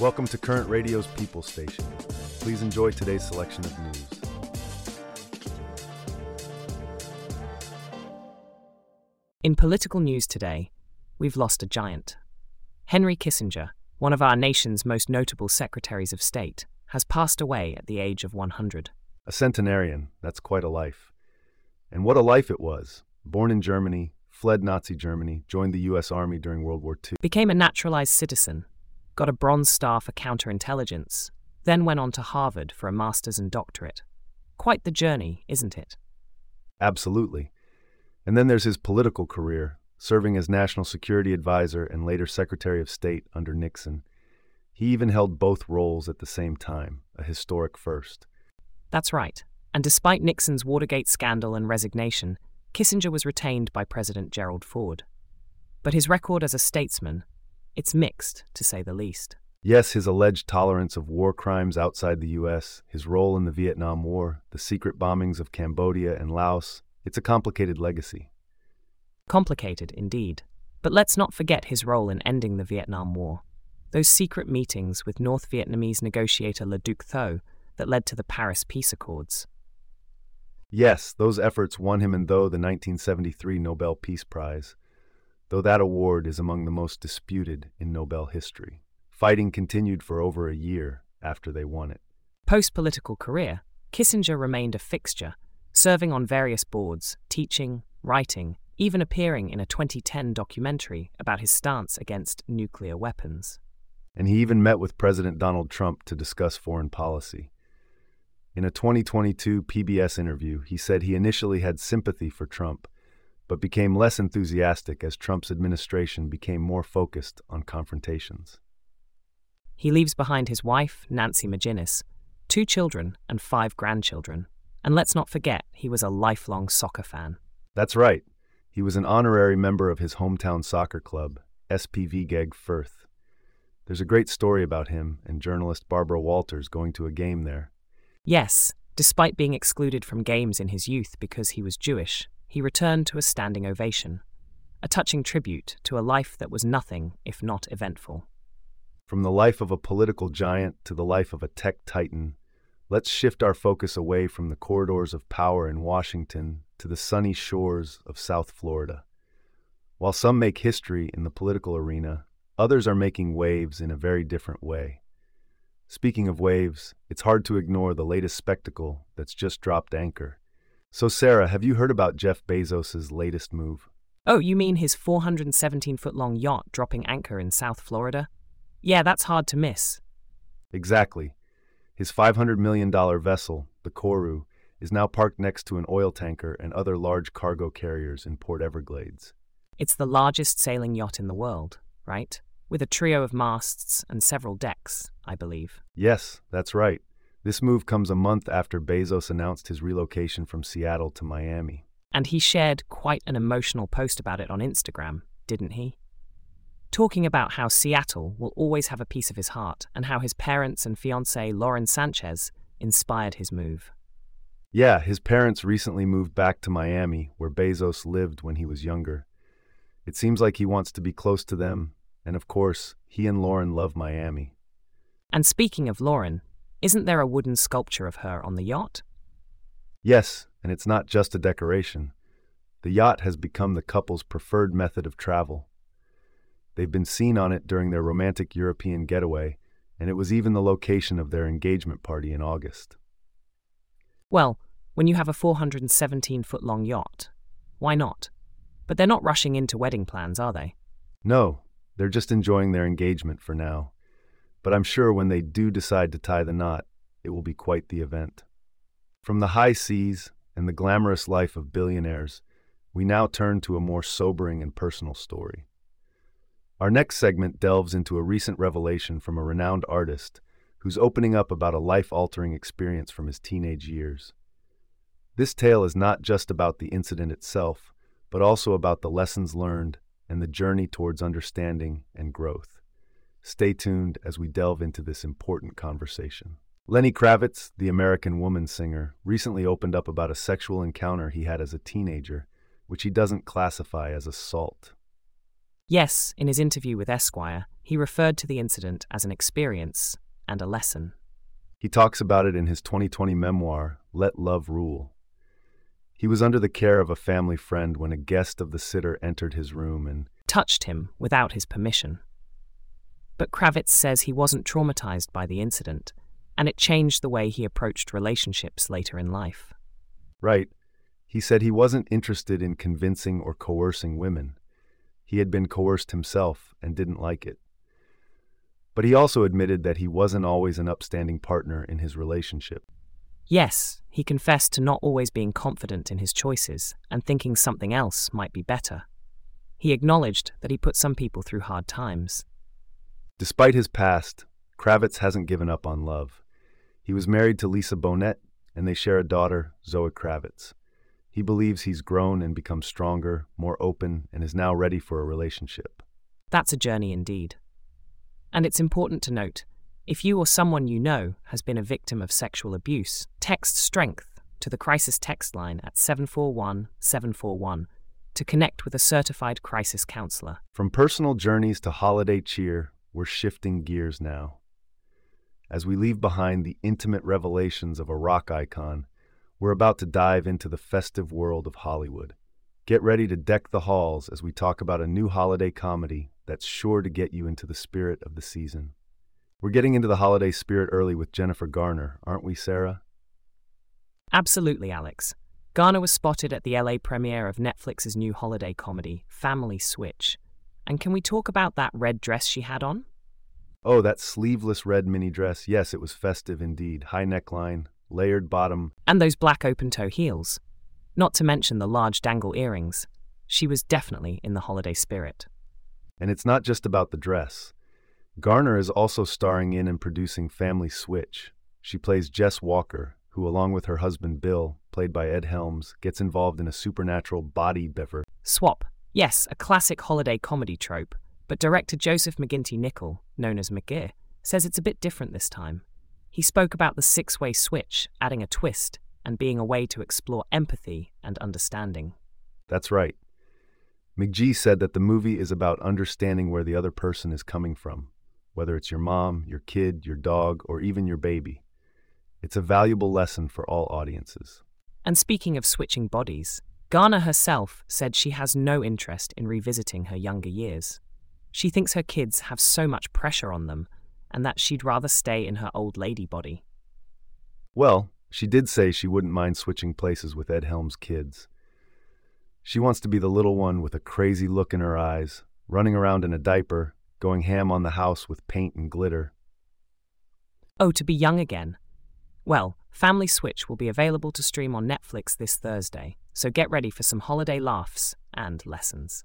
Welcome to Current Radio's People Station. Please enjoy today's selection of news. In political news today, we've lost a giant. Henry Kissinger, one of our nation's most notable secretaries of state, has passed away at the age of 100. A centenarian, that's quite a life. And what a life it was. Born in Germany, fled Nazi Germany, joined the U.S. Army during World War II. Became a naturalized citizen, got a Bronze Star for counterintelligence, then went on to Harvard for a master's and doctorate. Quite the journey, isn't it? Absolutely. And then there's his political career, serving as National Security Advisor and later Secretary of State under Nixon. He even held both roles at the same time, a historic first. That's right. And despite Nixon's Watergate scandal and resignation, Kissinger was retained by President Gerald Ford. But his record as a statesman, it's mixed, to say the least. Yes, his alleged tolerance of war crimes outside the U.S., his role in the Vietnam War, the secret bombings of Cambodia and Laos, it's a complicated legacy. Complicated, indeed. But let's not forget his role in ending the Vietnam War. Those secret meetings with North Vietnamese negotiator Le Duc Tho that led to the Paris Peace Accords. Yes, those efforts won him and Tho the 1973 Nobel Peace Prize, though that award is among the most disputed in Nobel history. Fighting continued for over a year after they won it. Post political career, Kissinger remained a fixture, serving on various boards, teaching, writing, even appearing in a 2010 documentary about his stance against nuclear weapons. And he even met with President Donald Trump to discuss foreign policy. In a 2022 PBS interview, he said he initially had sympathy for Trump, but became less enthusiastic as Trump's administration became more focused on confrontations. He leaves behind his wife, Nancy Maginnes, two children, and five grandchildren. And let's not forget, he was a lifelong soccer fan. That's right. He was an honorary member of his hometown soccer club, SPV Vigeag Fürth. There's a great story about him and journalist Barbara Walters going to a game there. Yes, despite being excluded from games in his youth because he was Jewish, he returned to a standing ovation, a touching tribute to a life that was nothing if not eventful. From the life of a political giant to the life of a tech titan, let's shift our focus away from the corridors of power in Washington to the sunny shores of South Florida. While some make history in the political arena, others are making waves in a very different way. Speaking of waves, it's hard to ignore the latest spectacle that's just dropped anchor. So, Sarah, have you heard about Jeff Bezos' latest move? Oh, you mean his 417 foot long yacht dropping anchor in South Florida? Yeah, that's hard to miss. Exactly. His $500 million vessel, the Koru, is now parked next to an oil tanker and other large cargo carriers in Port Everglades. It's the largest sailing yacht in the world, right? with a trio of masts and several decks, I believe. Yes, that's right. This move comes a month after Bezos announced his relocation from Seattle to Miami. And he shared quite an emotional post about it on Instagram, didn't he? Talking about how Seattle will always have a piece of his heart and how his parents and fiancee Lauren Sanchez inspired his move. Yeah, his parents recently moved back to Miami, where Bezos lived when he was younger. It seems like he wants to be close to them and of course, he and Lauren love Miami. And speaking of Lauren, isn't there a wooden sculpture of her on the yacht? Yes, and it's not just a decoration. The yacht has become the couple's preferred method of travel. They've been seen on it during their romantic European getaway, and it was even the location of their engagement party in August. Well, when you have a 417 foot long yacht, why not? But they're not rushing into wedding plans, are they? No, they're just enjoying their engagement for now. But I'm sure when they do decide to tie the knot, it will be quite the event. From the high seas and the glamorous life of billionaires, we now turn to a more sobering and personal story. Our next segment delves into a recent revelation from a renowned artist who's opening up about a life altering experience from his teenage years. This tale is not just about the incident itself, but also about the lessons learned and the journey towards understanding and growth. Stay tuned as we delve into this important conversation. Lenny Kravitz, the American Woman singer, recently opened up about a sexual encounter he had as a teenager, which he doesn't classify as assault. Yes, in his interview with Esquire, he referred to the incident as an experience and a lesson. He talks about it in his 2020 memoir, Let Love Rule. He was under the care of a family friend when a guest of the sitter entered his room and touched him without his permission. But Kravitz says he wasn't traumatized by the incident, and it changed the way he approached relationships later in life. Right. He said he wasn't interested in convincing or coercing women. He had been coerced himself and didn't like it. But he also admitted that he wasn't always an upstanding partner in his relationship. Yes, he confessed to not always being confident in his choices and thinking something else might be better. He acknowledged that he put some people through hard times. Despite his past, Kravitz hasn't given up on love. He was married to Lisa Bonet, and they share a daughter, Zoe Kravitz. He believes he's grown and become stronger, more open, and is now ready for a relationship. That's a journey indeed. And it's important to note if you or someone you know has been a victim of sexual abuse, text strength to the crisis text line at 741 741 to connect with a certified crisis counselor. From personal journeys to holiday cheer, we're shifting gears now as we leave behind the intimate revelations of a rock icon, we're about to dive into the festive world of Hollywood. Get ready to deck the halls as we talk about a new holiday comedy that's sure to get you into the spirit of the season. We're getting into the holiday spirit early with Jennifer Garner, aren't we, Sarah? Absolutely, Alex. Garner was spotted at the LA premiere of Netflix's new holiday comedy, Family Switch. And can we talk about that red dress she had on? Oh, that sleeveless red mini dress. Yes, it was festive indeed. High neckline, layered bottom. And those black open toe heels. Not to mention the large dangle earrings. She was definitely in the holiday spirit. And it's not just about the dress. Garner is also starring in and producing Family Switch. She plays Jess Walker, who, along with her husband Bill, played by Ed Helms, gets involved in a supernatural body bever. Swap. Yes, a classic holiday comedy trope but director Joseph McGinty Nichol, known as McG, says it's a bit different this time. He spoke about the six way switch, adding a twist, and being a way to explore empathy and understanding. That's right. McG said that the movie is about understanding where the other person is coming from, whether it's your mom, your kid, your dog, or even your baby. It's a valuable lesson for all audiences. And speaking of switching bodies, Garner herself said she has no interest in revisiting her younger years. She thinks her kids have so much pressure on them and that she'd rather stay in her old lady body. Well, she did say she wouldn't mind switching places with Ed Helms' kids. She wants to be the little one with a crazy look in her eyes, running around in a diaper, going ham on the house with paint and glitter. Oh, to be young again. Well, Family Switch will be available to stream on Netflix this Thursday, so get ready for some holiday laughs and lessons.